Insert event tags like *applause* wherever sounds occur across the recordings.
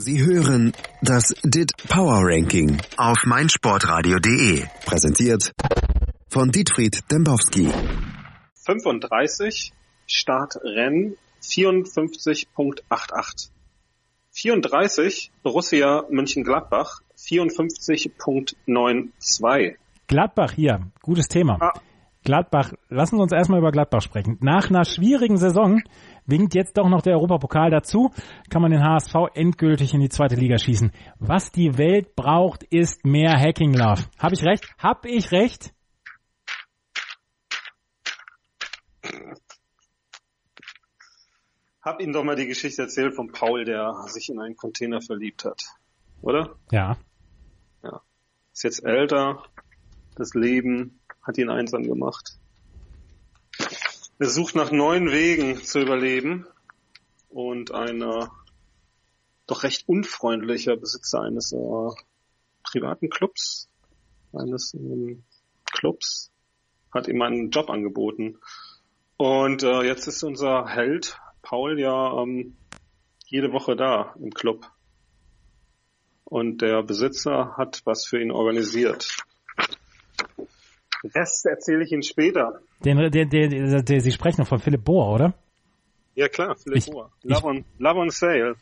Sie hören das DIT Power Ranking auf meinsportradio.de. Präsentiert von Dietfried Dembowski. 35 Startrennen 54.88. 34 Borussia Mönchengladbach 54.92. Gladbach hier, gutes Thema. Ah. Gladbach, lassen Sie uns erstmal über Gladbach sprechen. Nach einer schwierigen Saison winkt jetzt doch noch der Europapokal dazu, kann man den HSV endgültig in die zweite Liga schießen. Was die Welt braucht, ist mehr Hacking Love. Habe ich recht? Hab ich recht? Hab Ihnen doch mal die Geschichte erzählt von Paul, der sich in einen Container verliebt hat. Oder? Ja. Ja. Ist jetzt älter. Das Leben hat ihn einsam gemacht. Er sucht nach neuen Wegen zu überleben und ein äh, doch recht unfreundlicher Besitzer eines äh, privaten Clubs, eines ähm, Clubs, hat ihm einen Job angeboten. Und äh, jetzt ist unser Held Paul ja ähm, jede Woche da im Club. Und der Besitzer hat was für ihn organisiert. Rest erzähle ich Ihnen später. Den, der, der, der, Sie sprechen noch von Philipp Bohr, oder? Ja klar, Philipp ich, Bohr. Love, on, Love on Sale.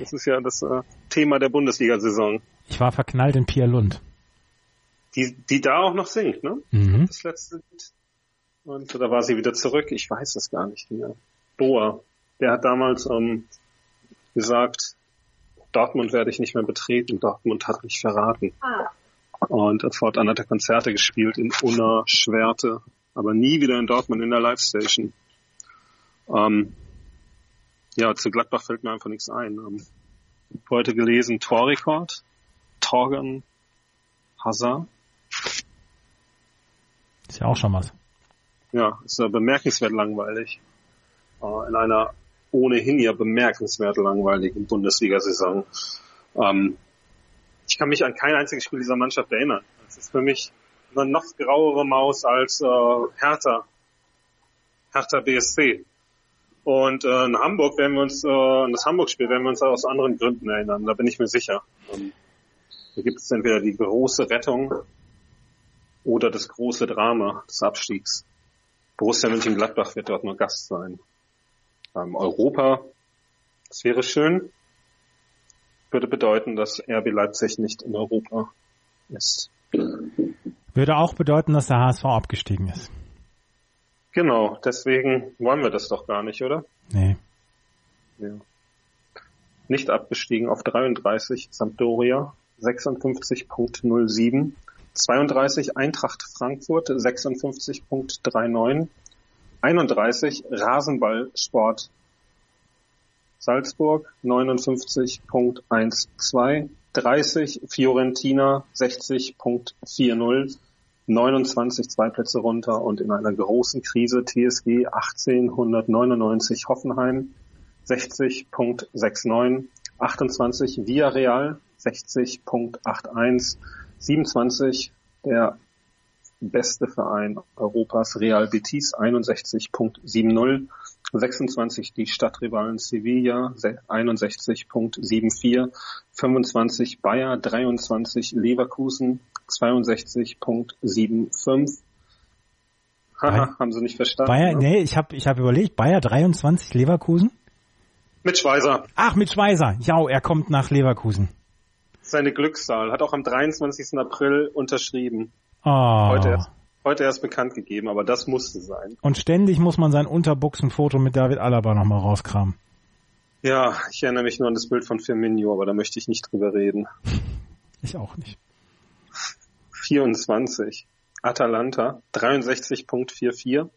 Das ist ja das äh, Thema der Bundesliga-Saison. Ich war verknallt in Pia Lund. Die, die da auch noch singt, ne? Mhm. Das letzte Lied. Und da war sie wieder zurück. Ich weiß es gar nicht mehr. Bohr. Der hat damals ähm, gesagt, Dortmund werde ich nicht mehr betreten. Dortmund hat mich verraten. Ah. Und fortan hat er Konzerte gespielt in Unna, Schwerte, aber nie wieder in Dortmund in der Live-Station. Ähm, ja, zu Gladbach fällt mir einfach nichts ein. Ähm, heute gelesen Torrekord, Torgan, Hazard. Ist ja auch schon was. Ja, ist ja bemerkenswert langweilig. Äh, in einer ohnehin ja bemerkenswert langweiligen Bundesliga-Saison. Ähm, ich kann mich an kein einziges Spiel dieser Mannschaft erinnern. Das ist für mich eine noch grauere Maus als äh, Hertha. Hertha BSC. Und äh, in Hamburg werden wir uns, äh, das Hamburg-Spiel werden wir uns aus anderen Gründen erinnern, da bin ich mir sicher. Ähm, da gibt es entweder die große Rettung oder das große Drama des Abstiegs. Borussia Mönchengladbach wird dort nur Gast sein. Ähm, Europa, das wäre schön würde bedeuten, dass RB Leipzig nicht in Europa ist. Würde auch bedeuten, dass der HSV abgestiegen ist. Genau, deswegen wollen wir das doch gar nicht, oder? Nee. Ja. Nicht abgestiegen auf 33 Sampdoria, 56.07. 32 Eintracht Frankfurt, 56.39. 31 Rasenballsport Salzburg 59.12, 30 Fiorentina 60.40, 29 zwei Plätze runter und in einer großen Krise TSG 1899 Hoffenheim 60.69, 28 Villarreal 60.81, 27 der beste Verein Europas Real Betis 61.70, 26 die Stadtrivalen Sevilla 61.74, 25 Bayer 23 Leverkusen 62.75. Haha, haben Sie nicht verstanden? Bayer, ne? nee, ich habe ich hab überlegt, Bayer 23 Leverkusen? Mit Schweizer. Ach, mit Schweizer. Ja, er kommt nach Leverkusen. Seine Glückszahl. Hat auch am 23. April unterschrieben. Oh. Heute erst heute erst bekannt gegeben, aber das musste sein. Und ständig muss man sein Unterbuchsenfoto mit David Alaba nochmal rauskramen. Ja, ich erinnere mich nur an das Bild von Firmino, aber da möchte ich nicht drüber reden. *laughs* Ich auch nicht. 24. Atalanta 63.44.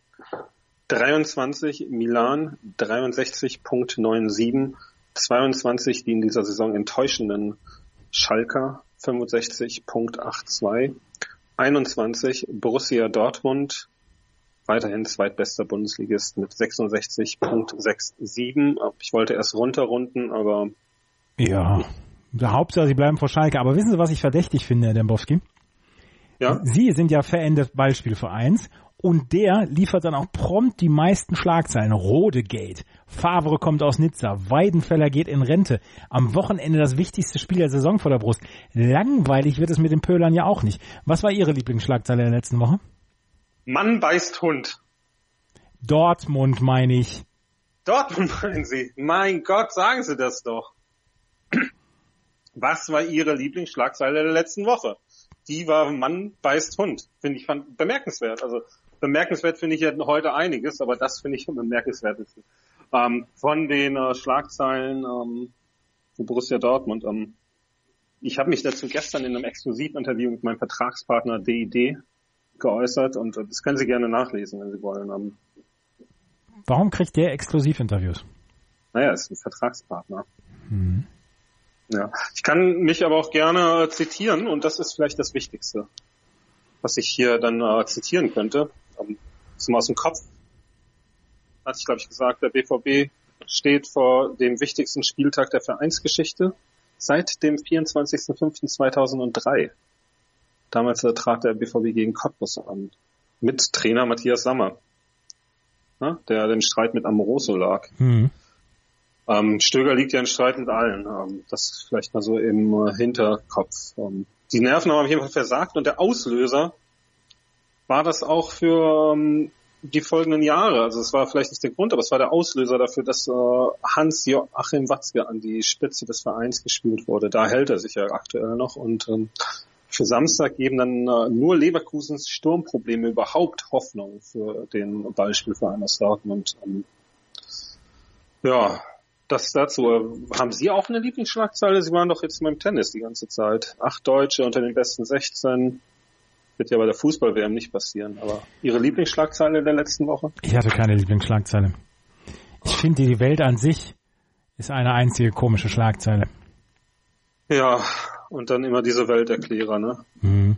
23 Milan 63.97. 22 die in dieser Saison enttäuschenden Schalker 65.82. 21 Borussia Dortmund, weiterhin zweitbester Bundesligist mit 66.67. Ich wollte erst runterrunden, aber ja, der Hauptsache, sie bleiben vor Schalke. Aber wissen Sie, was ich verdächtig finde, Herr Dembowski? Ja. Sie sind ja Fan des Ballspielvereins Und der liefert dann auch prompt die meisten Schlagzeilen. Rodegate, Favre kommt aus Nizza, Weidenfeller geht in Rente. Am Wochenende das wichtigste Spiel der Saison vor der Brust. Langweilig wird es mit den Pölern ja auch nicht. Was war Ihre Lieblingsschlagzeile in der letzten Woche? Mann beißt Hund. Dortmund meine ich. Dortmund meinen Sie? Mein Gott, sagen Sie das doch. Was war Ihre Lieblingsschlagzeile der letzten Woche? Die war Mann beißt Hund. Finde ich fand, bemerkenswert. Also bemerkenswert finde ich ja heute einiges, aber das finde ich am bemerkenswertesten. Ähm, von den äh, Schlagzeilen ähm, Borussia Dortmund. Ähm, ich habe mich dazu gestern in einem Exklusivinterview mit meinem Vertragspartner DID geäußert und äh, das können Sie gerne nachlesen, wenn Sie wollen. Ähm, Warum kriegt der Exklusivinterviews? Naja, ist ein Vertragspartner. Mhm. Ja, ich kann mich aber auch gerne zitieren und das ist vielleicht das Wichtigste, was ich hier dann äh, zitieren könnte. Um, zum aus dem Kopf hatte ich, glaube ich, gesagt, der BVB steht vor dem wichtigsten Spieltag der Vereinsgeschichte seit dem 24.05.2003. Damals äh, trat der BVB gegen Cottbus an. Mit Trainer Matthias Sammer, ne, der dem Streit mit Amoroso lag. Mhm. Ähm, Stöger liegt ja in Streit mit allen. Ähm, das vielleicht mal so im äh, Hinterkopf. Ähm, die Nerven haben auf jeden Fall versagt und der Auslöser war das auch für ähm, die folgenden Jahre. Also es war vielleicht nicht der Grund, aber es war der Auslöser dafür, dass äh, Hans Joachim Watzke an die Spitze des Vereins gespielt wurde. Da hält er sich ja aktuell noch und ähm, für Samstag geben dann äh, nur Leverkusens Sturmprobleme überhaupt Hoffnung für den Beispielverein aus Dortmund. Ähm, ja, das dazu. Haben Sie auch eine Lieblingsschlagzeile? Sie waren doch jetzt beim Tennis die ganze Zeit. Acht Deutsche unter den besten 16. Wird ja bei der Fußball-WM nicht passieren. Aber Ihre Lieblingsschlagzeile der letzten Woche? Ich hatte keine Lieblingsschlagzeile. Ich finde, die Welt an sich ist eine einzige komische Schlagzeile. Ja, und dann immer diese Welterklärer, ne? Mhm.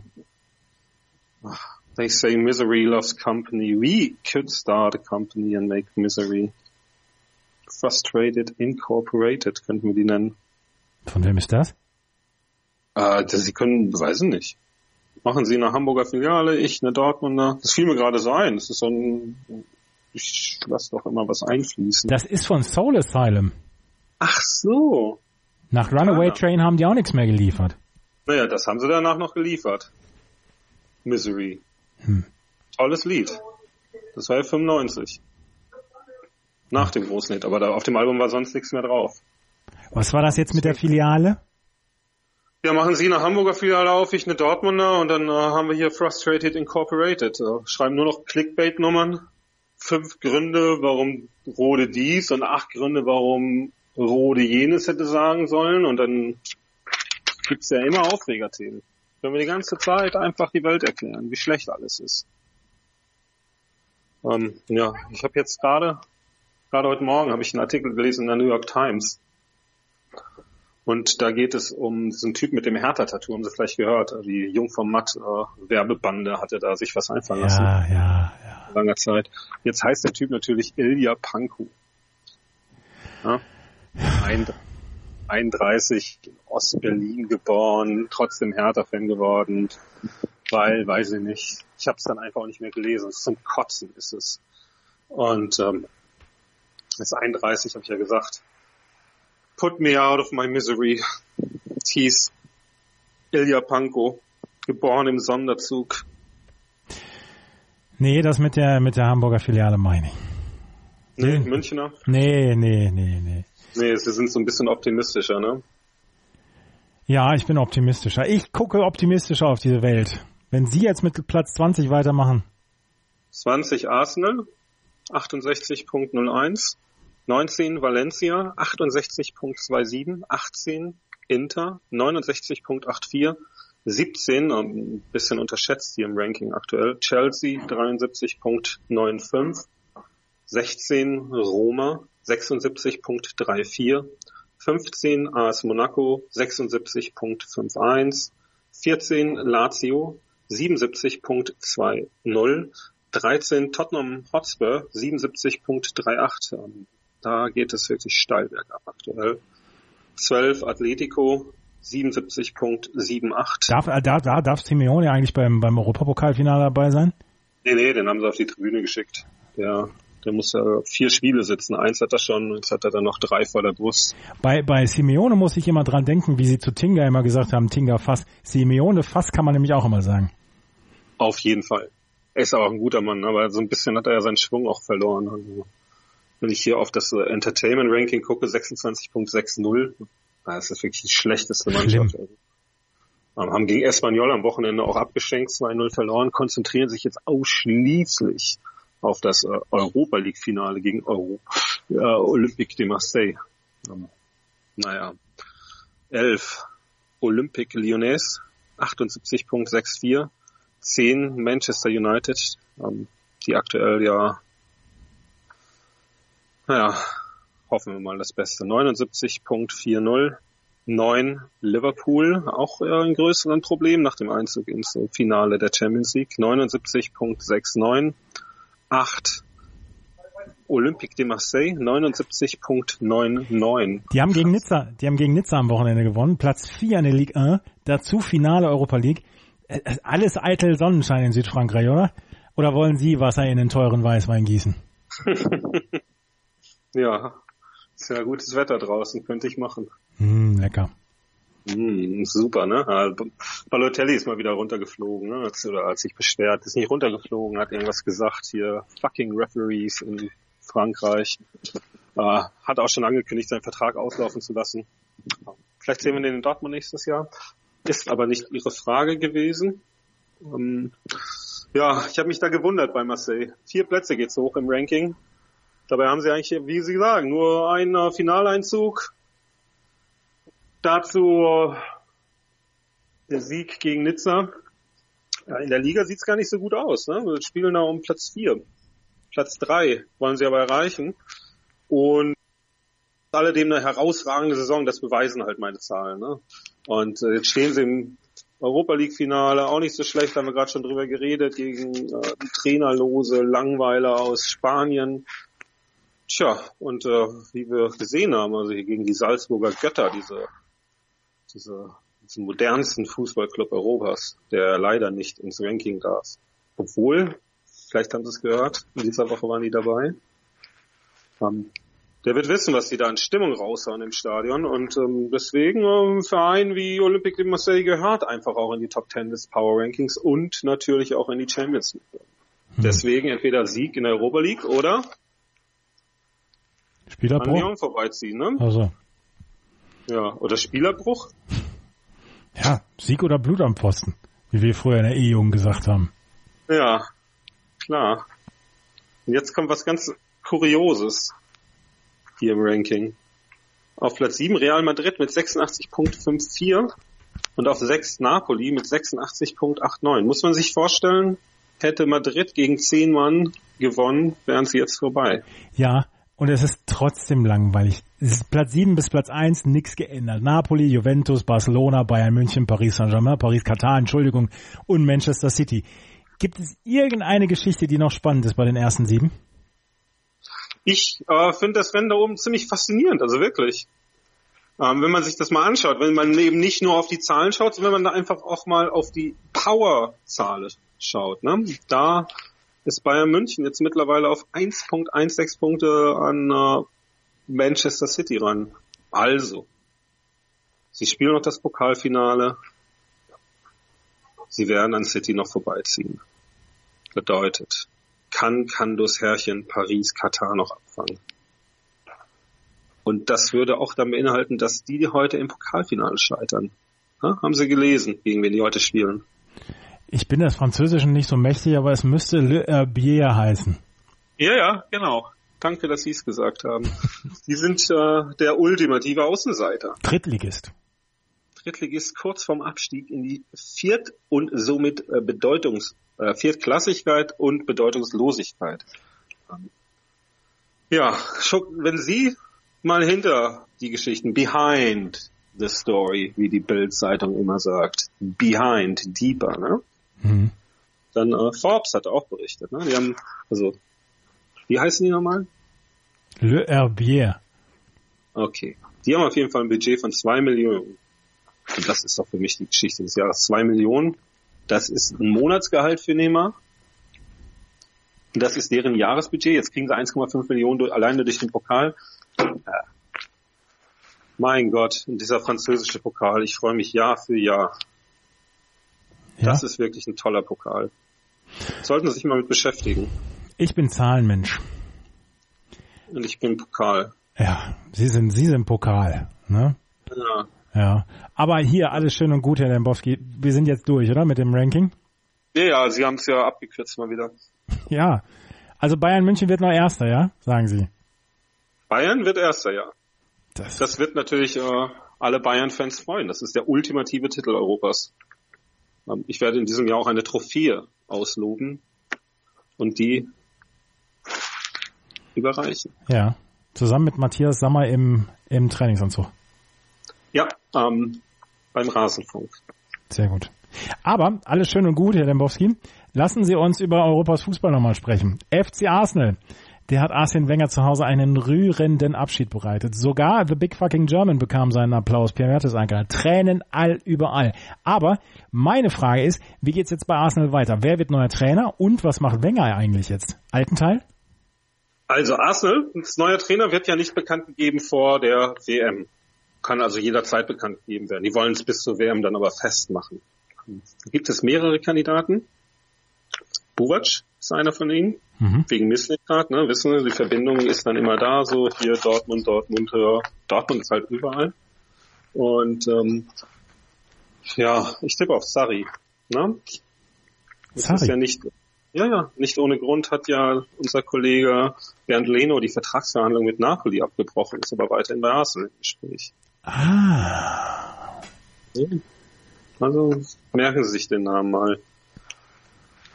They say misery loves company. We could start a company and make misery. Frustrated Incorporated könnten wir die nennen. Von wem ist das? Äh, das, Sie können, weiß ich nicht. Machen Sie eine Hamburger Filiale, ich eine Dortmunder. Das fiel mir gerade so ein. Das ist so ein, ich lasse doch immer was einfließen. Das ist von Soul Asylum. Ach so. Nach Runaway ah, Train haben die auch nichts mehr geliefert. Naja, das haben sie danach noch geliefert. Misery. Hm. Tolles Lied. Das war ja 95 nach dem großen Hit, aber da auf dem Album war sonst nichts mehr drauf. Was war das jetzt mit der Filiale? Ja, machen Sie eine Hamburger Filiale auf, ich eine Dortmunder und dann äh, haben wir hier Frustrated Incorporated. Äh, schreiben nur noch Clickbait-Nummern. Fünf Gründe, warum Rode dies und acht Gründe, warum Rode jenes hätte sagen sollen und dann gibt's ja immer Aufregerthemen. Können wir die ganze Zeit einfach die Welt erklären, wie schlecht alles ist. Ähm, ja, ich habe jetzt gerade Gerade heute Morgen habe ich einen Artikel gelesen in der New York Times. Und da geht es um diesen Typ mit dem Hertha-Tattoo, haben Sie vielleicht gehört. Die Jungfrau Matt äh, Werbebande hatte da sich was einfallen lassen. Ja, ja, ja. Langer Zeit. Jetzt heißt der Typ natürlich Ilya Panku. Ja? 31 in Ostberlin geboren, trotzdem Hertha-Fan geworden, weil, weiß ich nicht, ich habe es dann einfach auch nicht mehr gelesen. Zum Kotzen ist es. Und ähm, ist 31, habe ich ja gesagt. Put me out of my misery. Hieß Ilya Panko, geboren im Sonderzug. Nee, das mit der, mit der Hamburger Filiale meine ich. Nee, nee, Münchner? Nee, nee, nee, nee. Nee, sie sind so ein bisschen optimistischer, ne? Ja, ich bin optimistischer. Ich gucke optimistischer auf diese Welt. Wenn Sie jetzt mit Platz 20 weitermachen. 20 Arsenal, 68.01, 19 Valencia, 68.27, 18 Inter, 69.84, 17, ein bisschen unterschätzt hier im Ranking aktuell, Chelsea 73.95, 16 Roma 76.34, 15 AS Monaco 76.51, 14 Lazio 77.20, 13 Tottenham Hotspur 77.38. Da geht es wirklich steil bergab aktuell. 12 Atletico 77.78. Darf, äh, da, da darf Simeone eigentlich beim, beim Europapokalfinale dabei sein? Nee, nee, den haben sie auf die Tribüne geschickt. Der, der muss ja vier Spiele sitzen. Eins hat er schon, jetzt hat er dann noch drei vor der Brust. Bei, bei Simeone muss ich immer dran denken, wie sie zu Tinga immer gesagt haben, Tinga Fass. Simeone Fass kann man nämlich auch immer sagen. Auf jeden Fall. Er ist aber auch ein guter Mann, aber so ein bisschen hat er ja seinen Schwung auch verloren. Also, wenn ich hier auf das Entertainment Ranking gucke, 26.60, das ist wirklich die schlechteste Mannschaft. Also, haben gegen Espanyol am Wochenende auch abgeschenkt, 2-0 verloren, konzentrieren sich jetzt ausschließlich auf das äh, Europa League Finale gegen Euro, äh, Olympique de Marseille. Ähm, naja, 11 Olympique Lyonnais, 78.64, 10 Manchester United, ähm, die aktuell ja, naja, hoffen wir mal das Beste, 79.40, 9 Liverpool, auch äh, ein größeren Problem nach dem Einzug ins Finale der Champions League, 79.69, 8 Olympique de Marseille 79.99. Die haben gegen Nizza, die haben gegen Nizza am Wochenende gewonnen, Platz 4 in der Ligue 1, dazu Finale Europa League. Äh, äh, alles eitel Sonnenschein in Südfrankreich, oder? Oder wollen Sie Wasser in den teuren Weißwein gießen? *laughs* ja, ist ja gutes Wetter draußen, könnte ich machen. Mm, lecker. Mm, super, ne? Balotelli ist mal wieder runtergeflogen, ne? Als, oder als sich beschwert, ist nicht runtergeflogen, hat irgendwas gesagt hier, fucking Referees in Frankreich. Äh, hat auch schon angekündigt, seinen Vertrag auslaufen zu lassen. Vielleicht sehen wir den in Dortmund nächstes Jahr. Ist aber nicht Ihre Frage gewesen. Ähm, ja, ich habe mich da gewundert bei Marseille. Vier Plätze geht's hoch im Ranking. Dabei haben sie eigentlich, wie Sie sagen, nur einen äh, Finaleinzug, Dazu äh, der Sieg gegen Nizza. Ja, in der Liga sieht's gar nicht so gut aus. Ne? Wir spielen da um Platz vier. Platz drei wollen sie aber erreichen. Und alledem eine herausragende Saison, das beweisen halt meine Zahlen. Ne? Und äh, jetzt stehen sie im Europa League Finale, auch nicht so schlecht, haben wir gerade schon drüber geredet, gegen äh, trainerlose Langweiler aus Spanien. Tja, und äh, wie wir gesehen haben, also hier gegen die Salzburger Götter, diese diese, diesen modernsten Fußballclub Europas, der leider nicht ins Ranking darf. Obwohl, vielleicht haben Sie es gehört, in dieser Woche waren die dabei. Ähm, der wird wissen, was die da in Stimmung raushauen im Stadion und ähm, deswegen ähm, Verein wie Olympique de Marseille gehört einfach auch in die Top Ten des Power Rankings und natürlich auch in die Champions League. Hm. Deswegen entweder Sieg in der Europa League oder Spielerbruch? An vorbeiziehen, ne? Also. Ja, oder Spielerbruch? Ja, Sieg oder Blut am Pfosten, wie wir früher in der E-Jugend gesagt haben. Ja, klar. Und jetzt kommt was ganz Kurioses hier im Ranking. Auf Platz 7 Real Madrid mit 86.54 und auf 6 Napoli mit 86.89. Muss man sich vorstellen, hätte Madrid gegen 10 Mann gewonnen, wären sie jetzt vorbei. Ja, und es ist trotzdem langweilig. Platz 7 bis Platz 1 nichts geändert. Napoli, Juventus, Barcelona, Bayern München, Paris Saint-Germain, Paris Katar, Entschuldigung, und Manchester City. Gibt es irgendeine Geschichte, die noch spannend ist bei den ersten sieben? Ich äh, finde das Rennen da oben ziemlich faszinierend, also wirklich. Ähm, wenn man sich das mal anschaut, wenn man eben nicht nur auf die Zahlen schaut, sondern wenn man da einfach auch mal auf die Power-Zahlen schaut. Ne? Da ist Bayern München jetzt mittlerweile auf 1.16 Punkte an äh, Manchester City ran. Also, sie spielen noch das Pokalfinale. Sie werden an City noch vorbeiziehen. Bedeutet, kann Kandus Herrchen Paris, Katar noch abfangen? Und das würde auch dann beinhalten, dass die heute im Pokalfinale scheitern. Ha? Haben Sie gelesen, gegen wen die heute spielen? Ich bin des Französischen nicht so mächtig, aber es müsste Le Herbier heißen. Ja, ja, genau. Danke, dass Sie es gesagt haben. *laughs* Sie sind äh, der ultimative Außenseiter. Drittligist. Drittligist kurz vorm Abstieg in die Viert- und somit äh, Bedeutungs- äh, Viertklassigkeit und Bedeutungslosigkeit. Ja, wenn Sie mal hinter die Geschichten behind the story, wie die Bild-Zeitung immer sagt, behind, deeper, ne? Mhm. Dann äh, Forbes hat auch berichtet. Ne? Die haben, also, wie heißen die nochmal? Le Herbier. Okay. Die haben auf jeden Fall ein Budget von zwei Millionen. Und das ist doch für mich die Geschichte des Jahres. Zwei Millionen, das ist ein Monatsgehalt für Neymar. Das ist deren Jahresbudget. Jetzt kriegen sie 1,5 Millionen durch, alleine durch den Pokal. Mein Gott, dieser französische Pokal. Ich freue mich Jahr für Jahr. Ja? Das ist wirklich ein toller Pokal. Sollten Sie sich mal mit beschäftigen. Ich bin Zahlenmensch. Und ich bin Pokal. Ja, Sie sind, Sie sind Pokal, ne? Ja. Ja. Aber hier alles schön und gut, Herr Dembowski. Wir sind jetzt durch, oder? Mit dem Ranking? Ja, ja, Sie haben es ja abgekürzt mal wieder. *laughs* Ja. Also Bayern München wird noch Erster, ja? Sagen Sie. Bayern wird Erster, ja. Das, das wird natürlich äh, alle Bayern-Fans freuen. Das ist der ultimative Titel Europas. Ähm, ich werde in diesem Jahr auch eine Trophäe ausloben und die überreichen. Ja. Zusammen mit Matthias Sammer im, im Trainingsanzug. Ja, ähm, beim Rasenfunk. Sehr gut. Aber alles schön und gut, Herr Dembowski. Lassen Sie uns über Europas Fußball nochmal sprechen. FC Arsenal. Der hat Arsene Wenger zu Hause einen rührenden Abschied bereitet. Sogar The Big Fucking German bekam seinen Applaus. Pierre Mertesacker. Tränen all überall. Aber meine Frage ist, wie geht's jetzt bei Arsenal weiter? Wer wird neuer Trainer und was macht Wenger eigentlich jetzt? Alten Teil? Also Arsenal, das neue Trainer wird ja nicht bekannt gegeben vor der WM. Kann also jederzeit bekannt gegeben werden. Die wollen es bis zur WM dann aber festmachen. Gibt es mehrere Kandidaten. Buvac ist einer von ihnen. Mhm. Wegen Misslichkeit, ne? Wissen Sie, die Verbindung ist dann immer da, so hier Dortmund, Dortmund, ja. Dortmund ist halt überall. Und ähm, ja, ich tippe auf Sari. Ne? Das Sarri. ist ja nicht, ja, ja, nicht ohne Grund hat ja unser Kollege Bernd Leno die Vertragsverhandlung mit Napoli abgebrochen, ist aber weiterhin bei Arsenal im Gespräch. Ah. Ja. Also merken Sie sich den Namen mal.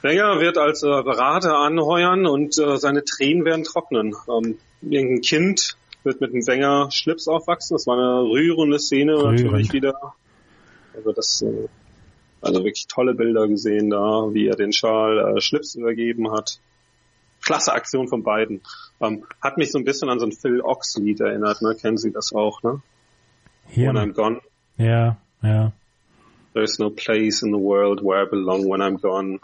Wenger wird als äh, Berater anheuern und äh, seine Tränen werden trocknen. Ähm, irgendein Kind wird mit einem Wenger Schlips aufwachsen. Das war eine rührende Szene Rührend. natürlich wieder. Also das, äh, also wirklich tolle Bilder gesehen da, wie er den Schal äh, Schlips übergeben hat. Klasse Aktion von beiden. Ähm, hat mich so ein bisschen an so ein Phil Ox Lied erinnert, ne? Kennen Sie das auch, ne? Hier. When I'm gone. Ja, ja. There's no place in the world where I belong when I'm gone.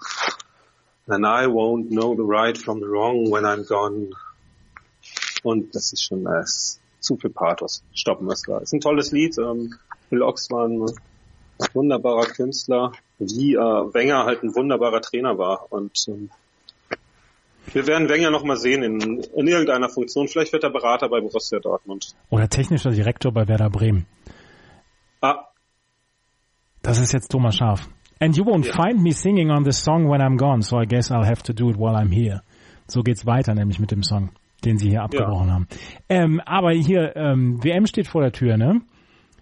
And I won't know the right from the wrong when I'm gone. Und das ist schon äh, zu viel Pathos. Stoppen wir es da. Ist ein tolles Lied. Ähm, Phil Ox war ein wunderbarer Künstler, wie äh, Wenger halt ein wunderbarer Trainer war. Und ähm, wir werden Wenger noch mal sehen in, in irgendeiner Funktion. Vielleicht wird er Berater bei Borussia Dortmund. Oder technischer Direktor bei Werder Bremen. Ah, das ist jetzt Thomas Scharf. And you won't yeah. find me singing on this song when I'm gone, so I guess I'll have to do it while I'm here. So geht's weiter, nämlich mit dem Song, den Sie hier abgebrochen ja. haben. Ähm, aber hier, ähm, WM steht vor der Tür, ne?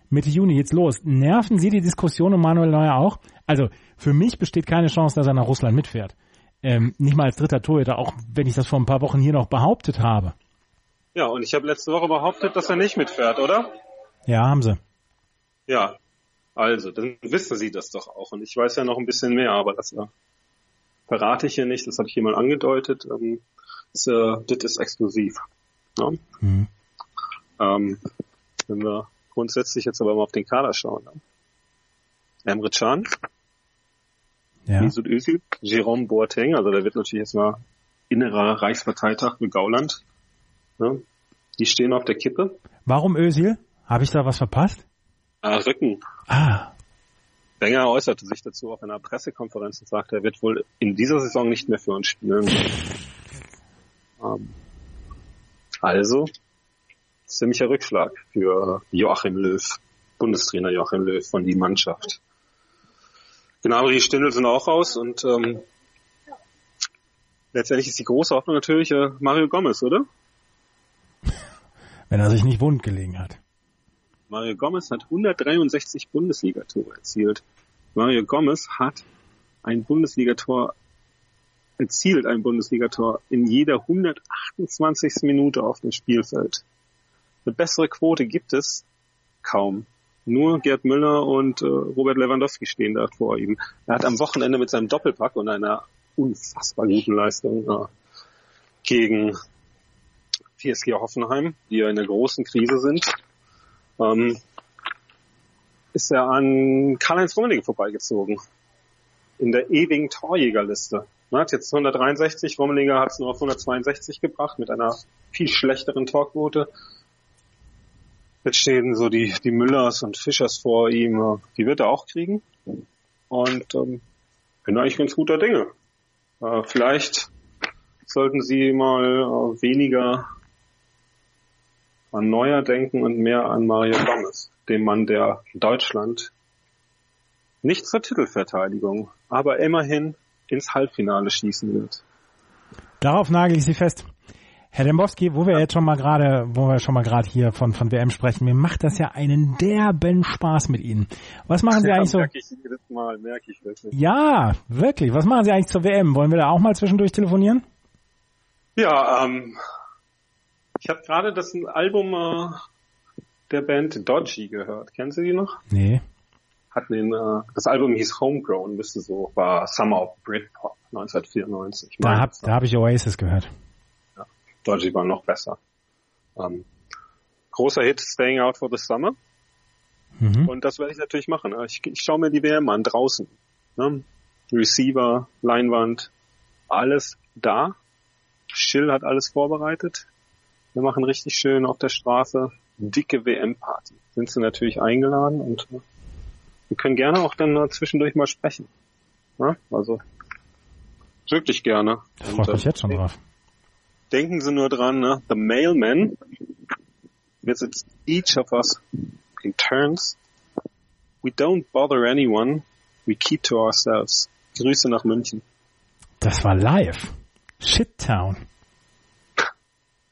Mitte Juni geht's los. Nerven Sie die Diskussion um Manuel Neuer auch? Also, für mich besteht keine Chance, dass er nach Russland mitfährt. Ähm, nicht mal als dritter Torhüter, auch wenn ich das vor ein paar Wochen hier noch behauptet habe. Ja, und ich habe letzte Woche behauptet, dass er nicht mitfährt, oder? Ja, haben sie. Ja, also, dann wissen Sie das doch auch. Und ich weiß ja noch ein bisschen mehr, aber das äh, verrate ich hier nicht. Das habe ich hier mal angedeutet. Ähm, das, äh, das ist exklusiv. Ja? Mhm. Ähm, wenn wir grundsätzlich jetzt aber mal auf den Kader schauen. Ne? Emre Can, ja. Mesut Özil, Jerome Boateng, also da wird natürlich jetzt mal innerer Reichsparteitag mit Gauland. Ne? Die stehen auf der Kippe. Warum Özil? Habe ich da was verpasst? Ah, Rücken. Ah. Wenger äußerte sich dazu auf einer Pressekonferenz und sagte, er wird wohl in dieser Saison nicht mehr für uns spielen. ähm, also, ziemlicher Rückschlag für Joachim Löw, Bundestrainer Joachim Löw von die Mannschaft. Genau, die Stindel sind auch raus und ähm, letztendlich ist die große Hoffnung natürlich äh, Mario Gomez, oder? Wenn er sich nicht wund gelegen hat. Mario Gomez hat 163 Bundesligatore erzielt. Mario Gomez hat ein Bundesligator erzielt, ein Bundesligator in jeder 128. Minute auf dem Spielfeld. Eine bessere Quote gibt es kaum. Nur Gerd Müller und äh, Robert Lewandowski stehen da vor ihm. Er hat am Wochenende mit seinem Doppelpack und einer unfassbar guten Leistung äh, gegen PSG Hoffenheim, die ja in einer großen Krise sind, ähm, ist er an Karl-Heinz Rummenigge vorbeigezogen. In der ewigen Torjägerliste. Man hat jetzt 163, Rommelinger hat es nur auf 162 gebracht mit einer viel schlechteren Torquote. Jetzt stehen so die, die Müllers und Fischers vor ihm. Die wird er auch kriegen. Und ähm, bin eigentlich ganz guter Dinge. Äh, vielleicht sollten Sie mal äh, weniger an Neuer denken und mehr an Mario Gomez, dem Mann, der Deutschland nicht zur Titelverteidigung, aber immerhin ins Halbfinale schießen wird. Darauf nagel ich Sie fest. Herr Dembowski, wo wir jetzt schon mal gerade, wo wir schon mal gerade hier von, von WM sprechen, mir macht das ja einen derben Spaß mit Ihnen. Was machen Sie ja, eigentlich so? Merke ich jedes Mal, merke ich wirklich. Ja, wirklich. Was machen Sie eigentlich zur WM? Wollen wir da auch mal zwischendurch telefonieren? Ja, ähm, ich habe gerade das Album äh, der Band Dodgy gehört. Kennen Sie die noch? Nee. Hatten den, äh, das Album hieß Homegrown, müsste so, war Summer of Britpop 1994. Da habe hab ich Oasis gehört. Dodgy war noch besser. Ähm, großer Hit, Staying Out for the Summer. Mhm. Und das werde ich natürlich machen. Ich, ich schaue mir die WM an, draußen. Ne? Receiver, Leinwand, alles da. Schill hat alles vorbereitet. Wir machen richtig schön auf der Straße dicke WM-Party. Sind sie natürlich eingeladen und äh, wir können gerne auch dann zwischendurch mal sprechen. Ja? Also wirklich gerne. Ich freue mich äh, jetzt schon drauf denken Sie nur dran, ne? The mailman visits each of us in turns. We don't bother anyone. We keep to ourselves. Grüße nach München. Das war live. Shittown.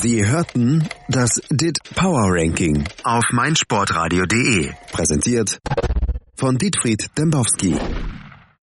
Sie hörten das DIT Power Ranking auf meinsportradio.de. Präsentiert von Dietfried Dembowski